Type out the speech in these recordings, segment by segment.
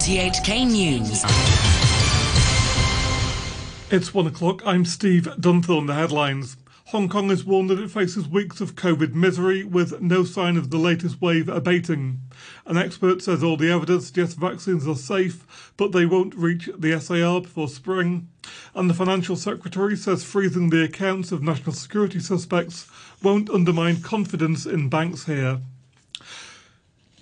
RTHK News. It's one o'clock. I'm Steve Dunthorne. The headlines. Hong Kong has warned that it faces weeks of COVID misery with no sign of the latest wave abating. An expert says all the evidence suggests vaccines are safe, but they won't reach the SAR before spring. And the financial secretary says freezing the accounts of national security suspects won't undermine confidence in banks here.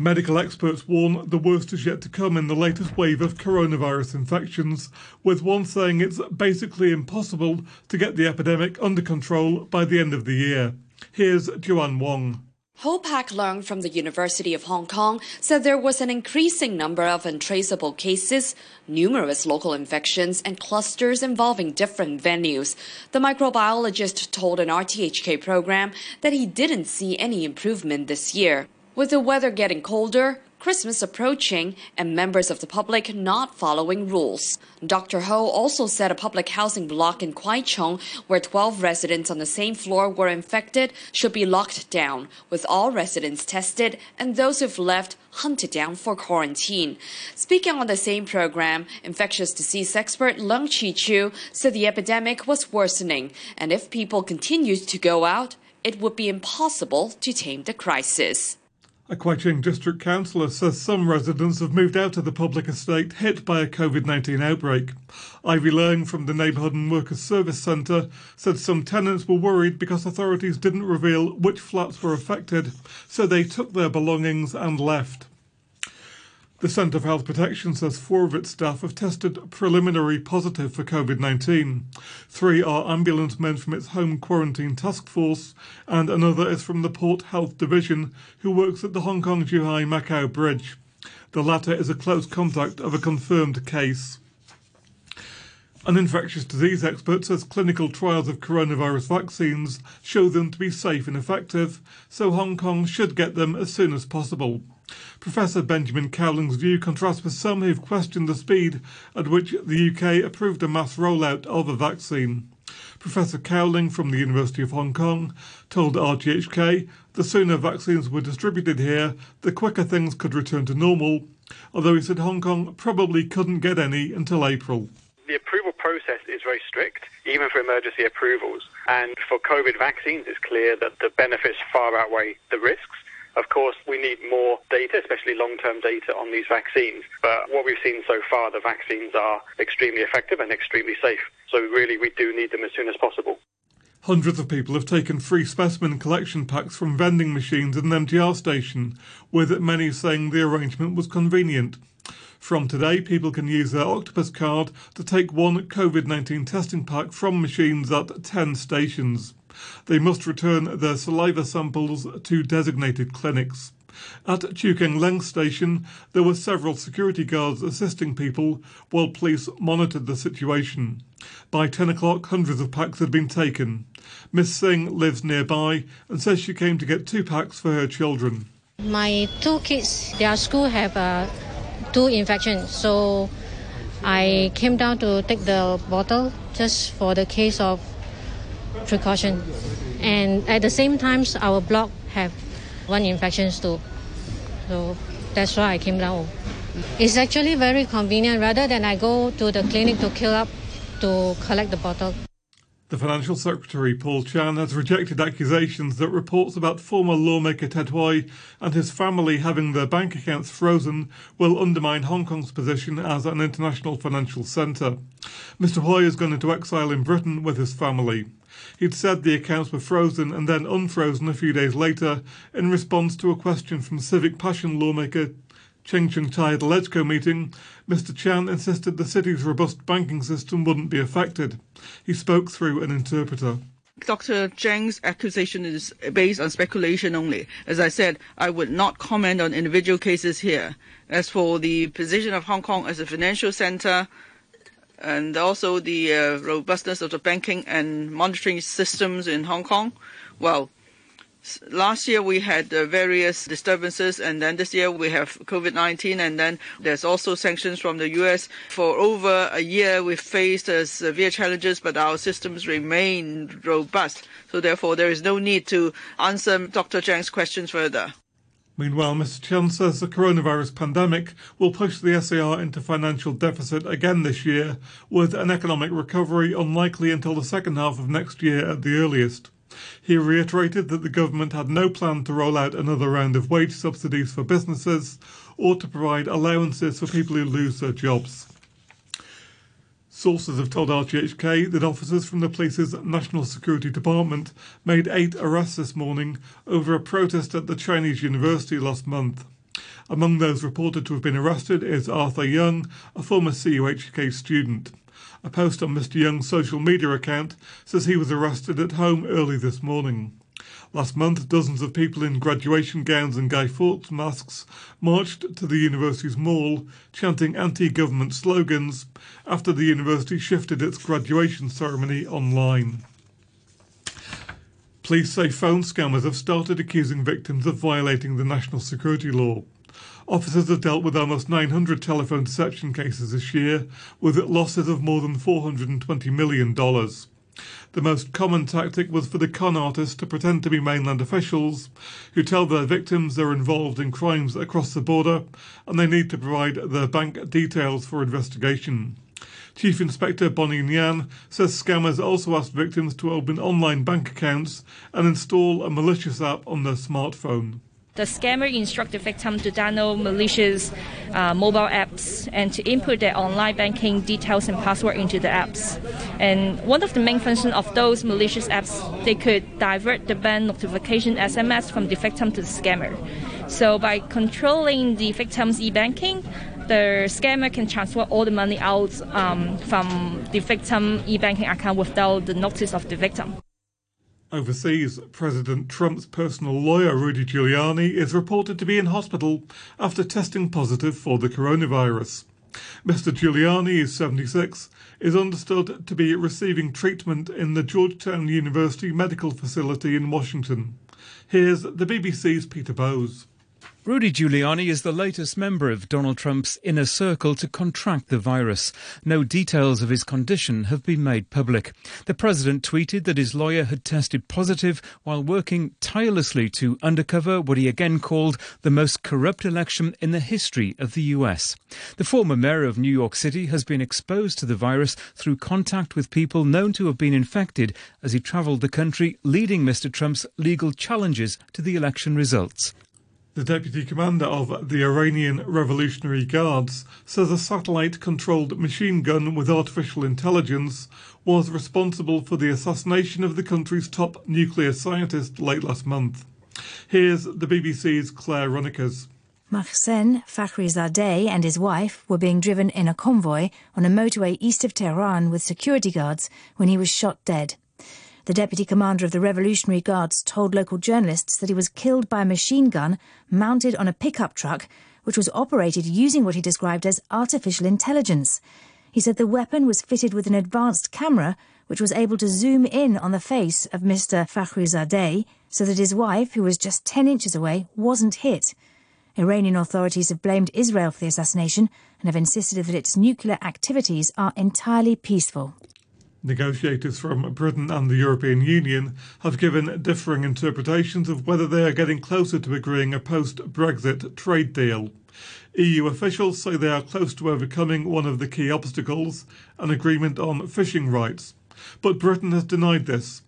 Medical experts warn the worst is yet to come in the latest wave of coronavirus infections, with one saying it's basically impossible to get the epidemic under control by the end of the year. Here's Joanne Wong. Ho Pak Leung from the University of Hong Kong said there was an increasing number of untraceable cases, numerous local infections, and clusters involving different venues. The microbiologist told an RTHK program that he didn't see any improvement this year. With the weather getting colder, Christmas approaching, and members of the public not following rules. Dr. Ho also said a public housing block in Kwai Chung, where 12 residents on the same floor were infected, should be locked down, with all residents tested and those who've left hunted down for quarantine. Speaking on the same program, infectious disease expert Leung Chi Chiu said the epidemic was worsening, and if people continued to go out, it would be impossible to tame the crisis. A Kwai Chung district councillor says some residents have moved out of the public estate hit by a COVID 19 outbreak. Ivy Leung from the Neighbourhood and Workers Service Centre said some tenants were worried because authorities didn't reveal which flats were affected, so they took their belongings and left. The Centre for Health Protection says four of its staff have tested preliminary positive for COVID 19. Three are ambulance men from its home quarantine task force, and another is from the Port Health Division who works at the Hong Kong Zhuhai Macau Bridge. The latter is a close contact of a confirmed case. An infectious disease expert says clinical trials of coronavirus vaccines show them to be safe and effective, so Hong Kong should get them as soon as possible. Professor Benjamin Cowling's view contrasts with some who've questioned the speed at which the UK approved a mass rollout of a vaccine. Professor Cowling from the University of Hong Kong told RTHK the sooner vaccines were distributed here, the quicker things could return to normal, although he said Hong Kong probably couldn't get any until April. The approval process is very strict, even for emergency approvals. And for COVID vaccines, it's clear that the benefits far outweigh the risks. Of course, we need more data, especially long-term data on these vaccines. But what we've seen so far, the vaccines are extremely effective and extremely safe. So really, we do need them as soon as possible. Hundreds of people have taken free specimen collection packs from vending machines at an MTR station, with many saying the arrangement was convenient. From today, people can use their Octopus card to take one COVID 19 testing pack from machines at 10 stations. They must return their saliva samples to designated clinics. At Tiu Keng Leng station, there were several security guards assisting people while police monitored the situation. By 10 o'clock, hundreds of packs had been taken. Miss Singh lives nearby and says she came to get two packs for her children. My two kids, their school have uh, two infections, so I came down to take the bottle just for the case of precaution. And at the same time, our block have one infection too. So that's why I came down. It's actually very convenient rather than I go to the clinic to kill up to collect the bottle. The Financial Secretary, Paul Chan, has rejected accusations that reports about former lawmaker Ted and his family having their bank accounts frozen will undermine Hong Kong's position as an international financial centre. Mr Hui has gone into exile in Britain with his family. He'd said the accounts were frozen and then unfrozen a few days later in response to a question from Civic Passion lawmaker Cheng Chung Tai at the LegCo meeting, Mr. Chan insisted the city's robust banking system wouldn't be affected. He spoke through an interpreter. Dr. Cheng's accusation is based on speculation only. As I said, I would not comment on individual cases here. As for the position of Hong Kong as a financial center, and also the uh, robustness of the banking and monitoring systems in Hong Kong, well, last year we had uh, various disturbances, and then this year we have COVID 19, and then there's also sanctions from the US. For over a year, we've faced uh, severe challenges, but our systems remain robust. So, therefore, there is no need to answer Dr. Zhang's questions further. Meanwhile, Mr. Chan says the coronavirus pandemic will push the SAR into financial deficit again this year, with an economic recovery unlikely until the second half of next year at the earliest. He reiterated that the government had no plan to roll out another round of wage subsidies for businesses or to provide allowances for people who lose their jobs. Sources have told RTHK that officers from the police's National Security Department made eight arrests this morning over a protest at the Chinese university last month. Among those reported to have been arrested is Arthur Young, a former CUHK student. A post on Mr. Young's social media account says he was arrested at home early this morning. Last month, dozens of people in graduation gowns and Guy Fawkes masks marched to the university's mall, chanting anti government slogans after the university shifted its graduation ceremony online. Police say phone scammers have started accusing victims of violating the national security law. Officers have dealt with almost 900 telephone deception cases this year, with losses of more than $420 million. The most common tactic was for the con artists to pretend to be mainland officials who tell their victims they're involved in crimes across the border and they need to provide their bank details for investigation. Chief Inspector Bonnie Nyan says scammers also asked victims to open online bank accounts and install a malicious app on their smartphone. The scammer instruct the victim to download malicious uh, mobile apps and to input their online banking details and password into the apps. And one of the main functions of those malicious apps, they could divert the bank notification SMS from the victim to the scammer. So by controlling the victim's e-banking, the scammer can transfer all the money out um, from the victim e-banking account without the notice of the victim. Overseas, President Trump's personal lawyer Rudy Giuliani is reported to be in hospital after testing positive for the coronavirus. Mr. Giuliani is 76, is understood to be receiving treatment in the Georgetown University Medical Facility in Washington. Here's the BBC's Peter Bowes. Rudy Giuliani is the latest member of Donald Trump's inner circle to contract the virus. No details of his condition have been made public. The president tweeted that his lawyer had tested positive while working tirelessly to undercover what he again called the most corrupt election in the history of the US. The former mayor of New York City has been exposed to the virus through contact with people known to have been infected as he travelled the country, leading Mr. Trump's legal challenges to the election results. The deputy commander of the Iranian Revolutionary Guards says a satellite controlled machine gun with artificial intelligence was responsible for the assassination of the country's top nuclear scientist late last month. Here's the BBC's Claire Runikers. Mohsen Fakhrizadeh and his wife were being driven in a convoy on a motorway east of Tehran with security guards when he was shot dead. The deputy commander of the Revolutionary Guards told local journalists that he was killed by a machine gun mounted on a pickup truck, which was operated using what he described as artificial intelligence. He said the weapon was fitted with an advanced camera which was able to zoom in on the face of Mr. Fakhrizadeh so that his wife, who was just 10 inches away, wasn't hit. Iranian authorities have blamed Israel for the assassination and have insisted that its nuclear activities are entirely peaceful. Negotiators from Britain and the European Union have given differing interpretations of whether they are getting closer to agreeing a post Brexit trade deal. EU officials say they are close to overcoming one of the key obstacles, an agreement on fishing rights. But Britain has denied this.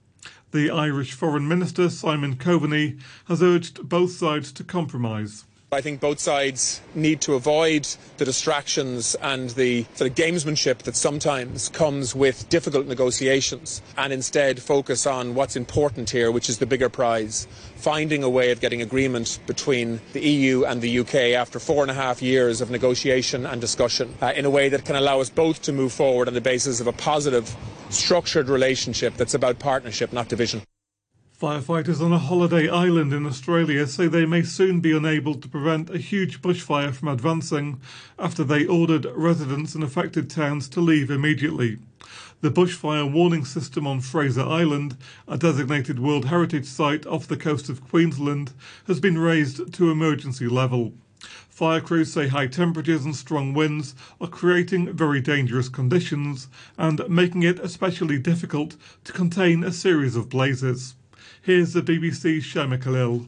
The Irish Foreign Minister, Simon Coveney, has urged both sides to compromise. I think both sides need to avoid the distractions and the sort of gamesmanship that sometimes comes with difficult negotiations and instead focus on what's important here, which is the bigger prize. Finding a way of getting agreement between the EU and the UK after four and a half years of negotiation and discussion uh, in a way that can allow us both to move forward on the basis of a positive, structured relationship that's about partnership, not division. Firefighters on a holiday island in Australia say they may soon be unable to prevent a huge bushfire from advancing after they ordered residents in affected towns to leave immediately. The bushfire warning system on Fraser Island, a designated World Heritage Site off the coast of Queensland, has been raised to emergency level. Fire crews say high temperatures and strong winds are creating very dangerous conditions and making it especially difficult to contain a series of blazes. Here's the BBC's Shaimaa Khalil.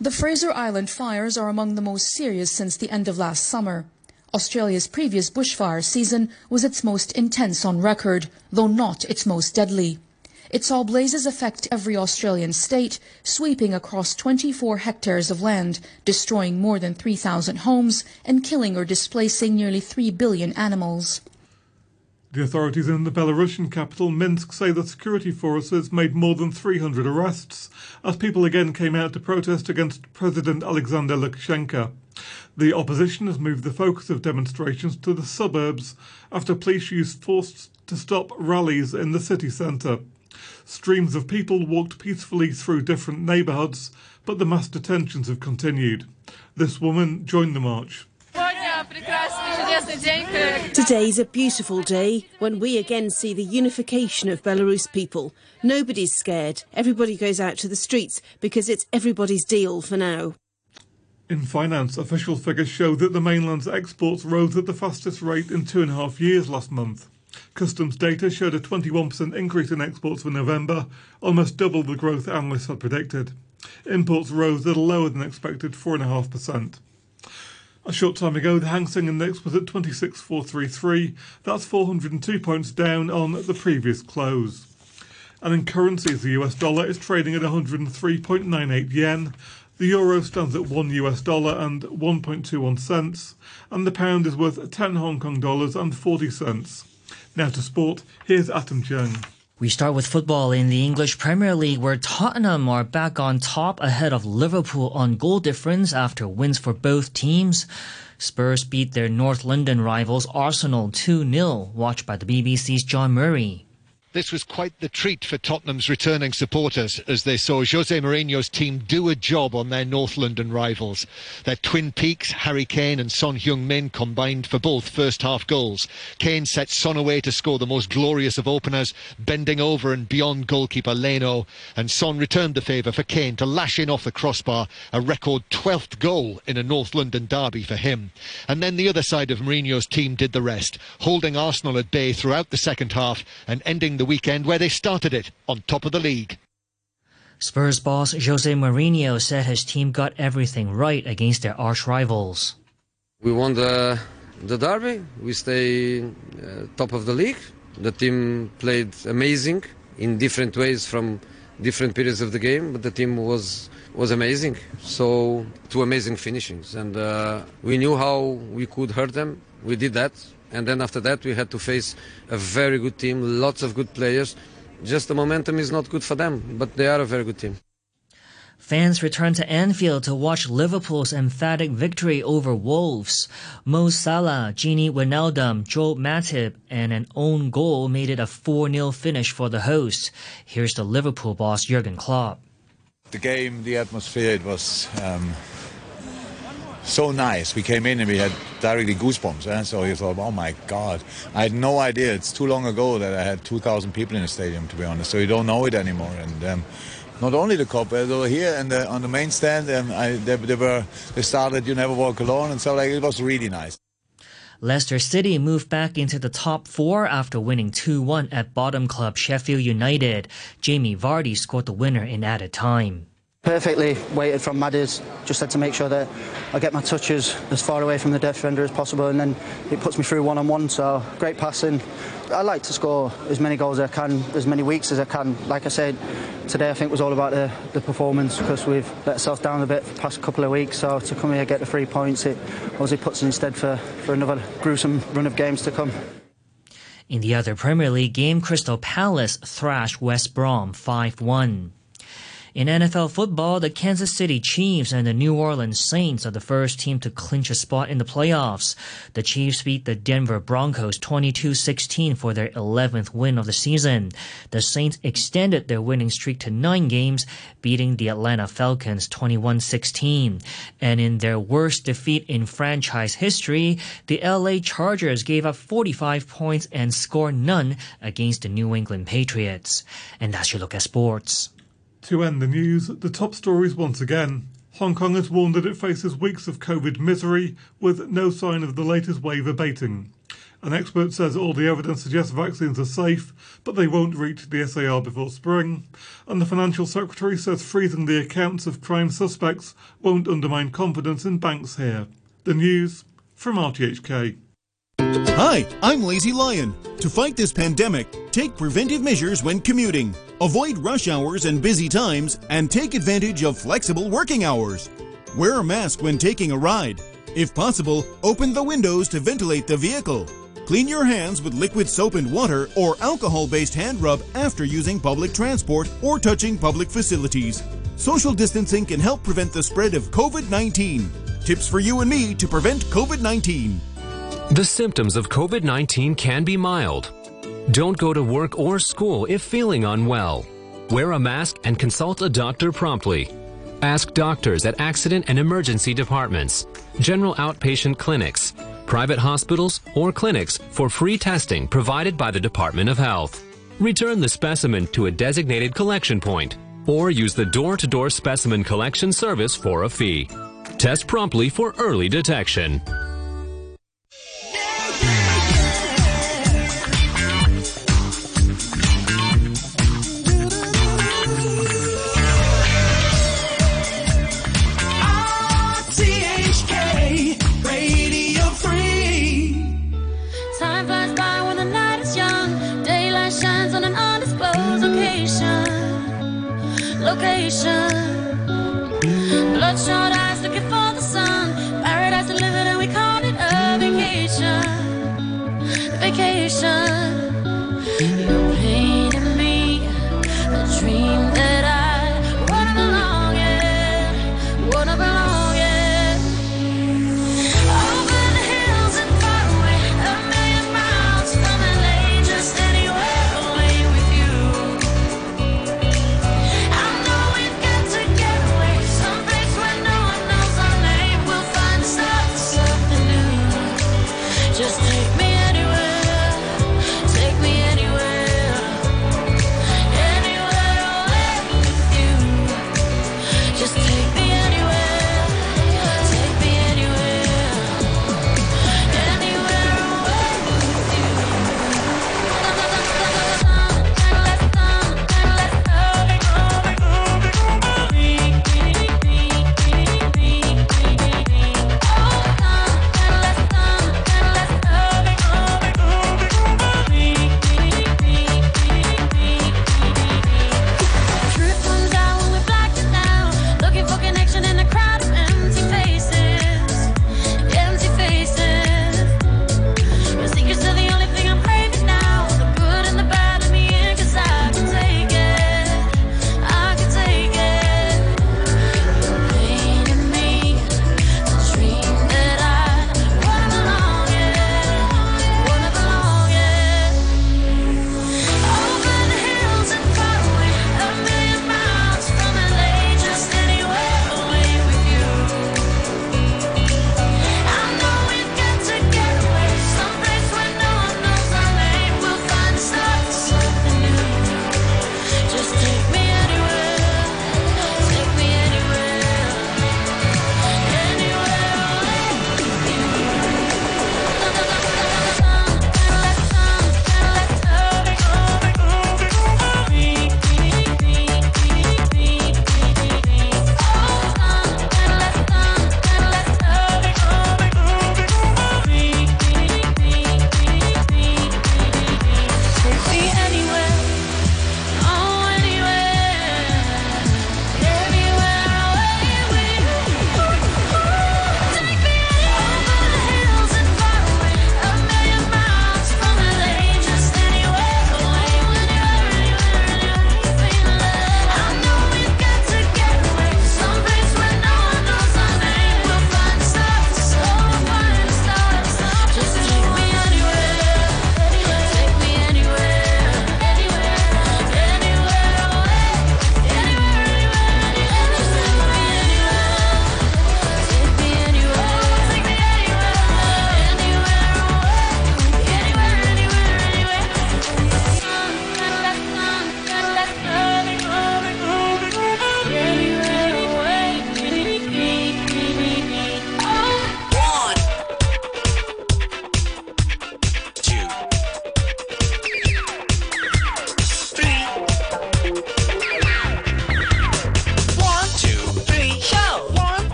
The Fraser Island fires are among the most serious since the end of last summer. Australia's previous bushfire season was its most intense on record, though not its most deadly. Its all blazes affect every Australian state, sweeping across 24 hectares of land, destroying more than 3,000 homes and killing or displacing nearly 3 billion animals. The authorities in the Belarusian capital, Minsk, say that security forces made more than 300 arrests as people again came out to protest against President Alexander Lukashenko. The opposition has moved the focus of demonstrations to the suburbs after police used force to stop rallies in the city centre. Streams of people walked peacefully through different neighbourhoods, but the mass detentions have continued. This woman joined the march. Today's a beautiful day when we again see the unification of Belarus people. Nobody's scared. Everybody goes out to the streets because it's everybody's deal for now. In finance, official figures show that the mainland's exports rose at the fastest rate in two and a half years last month. Customs data showed a 21% increase in exports for November, almost double the growth analysts had predicted. Imports rose at a lower than expected 4.5%. A short time ago, the Hang Seng Index was at 26,433. That's 402 points down on the previous close. And in currencies, the US dollar is trading at 103.98 yen. The euro stands at 1 US dollar and 1.21 cents. And the pound is worth 10 Hong Kong dollars and 40 cents. Now to sport, here's Adam Chung. We start with football in the English Premier League where Tottenham are back on top ahead of Liverpool on goal difference after wins for both teams. Spurs beat their North London rivals Arsenal 2-0, watched by the BBC's John Murray. This was quite the treat for Tottenham's returning supporters as they saw Jose Mourinho's team do a job on their North London rivals. Their twin peaks, Harry Kane and Son Heung-min, combined for both first-half goals. Kane set Son away to score the most glorious of openers, bending over and beyond goalkeeper Leno, and Son returned the favour for Kane to lash in off the crossbar, a record 12th goal in a North London derby for him. And then the other side of Mourinho's team did the rest, holding Arsenal at bay throughout the second half and ending the weekend where they started it on top of the league. Spurs boss Jose Mourinho said his team got everything right against their arch rivals. We won the the derby. We stay uh, top of the league. The team played amazing in different ways from different periods of the game, but the team was was amazing. So two amazing finishings, and uh, we knew how we could hurt them. We did that, and then after that we had to face a very good team, lots of good players. Just the momentum is not good for them, but they are a very good team. Fans returned to Anfield to watch Liverpool's emphatic victory over Wolves. Mo Salah, Gini Wijnaldum, Joel Matip, and an own goal made it a 4-0 finish for the hosts. Here's the Liverpool boss Jurgen Klopp. The game, the atmosphere, it was um, so nice. We came in and we had directly goosebumps. Eh? So you thought, oh my God. I had no idea. It's too long ago that I had 2,000 people in the stadium, to be honest. So you don't know it anymore. And um, not only the cup, they were here and the, on the main stand. Um, I, they, they, were they started "You Never Walk Alone," and so like it was really nice. Leicester City moved back into the top four after winning 2-1 at bottom club Sheffield United. Jamie Vardy scored the winner in added time. Perfectly weighted from Maddis. Just had to make sure that I get my touches as far away from the defender as possible, and then it puts me through one on one. So great passing. I like to score as many goals as I can, as many weeks as I can. Like I said, today I think was all about the, the performance because we've let ourselves down a bit for the past couple of weeks. So to come here get the three points, it obviously puts us instead for, for another gruesome run of games to come. In the other Premier League game, Crystal Palace thrashed West Brom 5 1. In NFL football, the Kansas City Chiefs and the New Orleans Saints are the first team to clinch a spot in the playoffs. The Chiefs beat the Denver Broncos 22-16 for their 11th win of the season. The Saints extended their winning streak to nine games, beating the Atlanta Falcons 21-16. And in their worst defeat in franchise history, the LA Chargers gave up 45 points and scored none against the New England Patriots. And that's your look at sports. To end the news, the top stories once again. Hong Kong has warned that it faces weeks of COVID misery with no sign of the latest wave abating. An expert says all the evidence suggests vaccines are safe, but they won't reach the SAR before spring. And the financial secretary says freezing the accounts of crime suspects won't undermine confidence in banks here. The news from RTHK. Hi, I'm Lazy Lion. To fight this pandemic, take preventive measures when commuting. Avoid rush hours and busy times, and take advantage of flexible working hours. Wear a mask when taking a ride. If possible, open the windows to ventilate the vehicle. Clean your hands with liquid soap and water or alcohol-based hand rub after using public transport or touching public facilities. Social distancing can help prevent the spread of COVID-19. Tips for you and me to prevent COVID-19. The symptoms of COVID 19 can be mild. Don't go to work or school if feeling unwell. Wear a mask and consult a doctor promptly. Ask doctors at accident and emergency departments, general outpatient clinics, private hospitals, or clinics for free testing provided by the Department of Health. Return the specimen to a designated collection point or use the door to door specimen collection service for a fee. Test promptly for early detection.